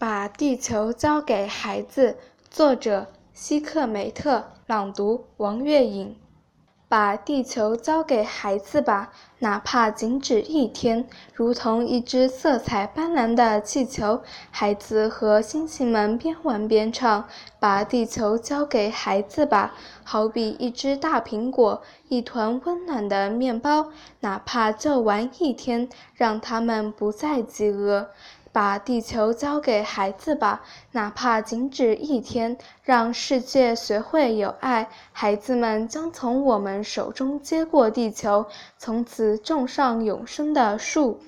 把地球交给孩子，作者希克梅特，朗读王月影。把地球交给孩子吧，哪怕仅止一天，如同一只色彩斑斓的气球。孩子和星星们边玩边唱。把地球交给孩子吧，好比一只大苹果，一团温暖的面包，哪怕就玩一天，让他们不再饥饿。把地球交给孩子吧，哪怕仅止一天，让世界学会有爱。孩子们将从我们手中接过地球，从此种上永生的树。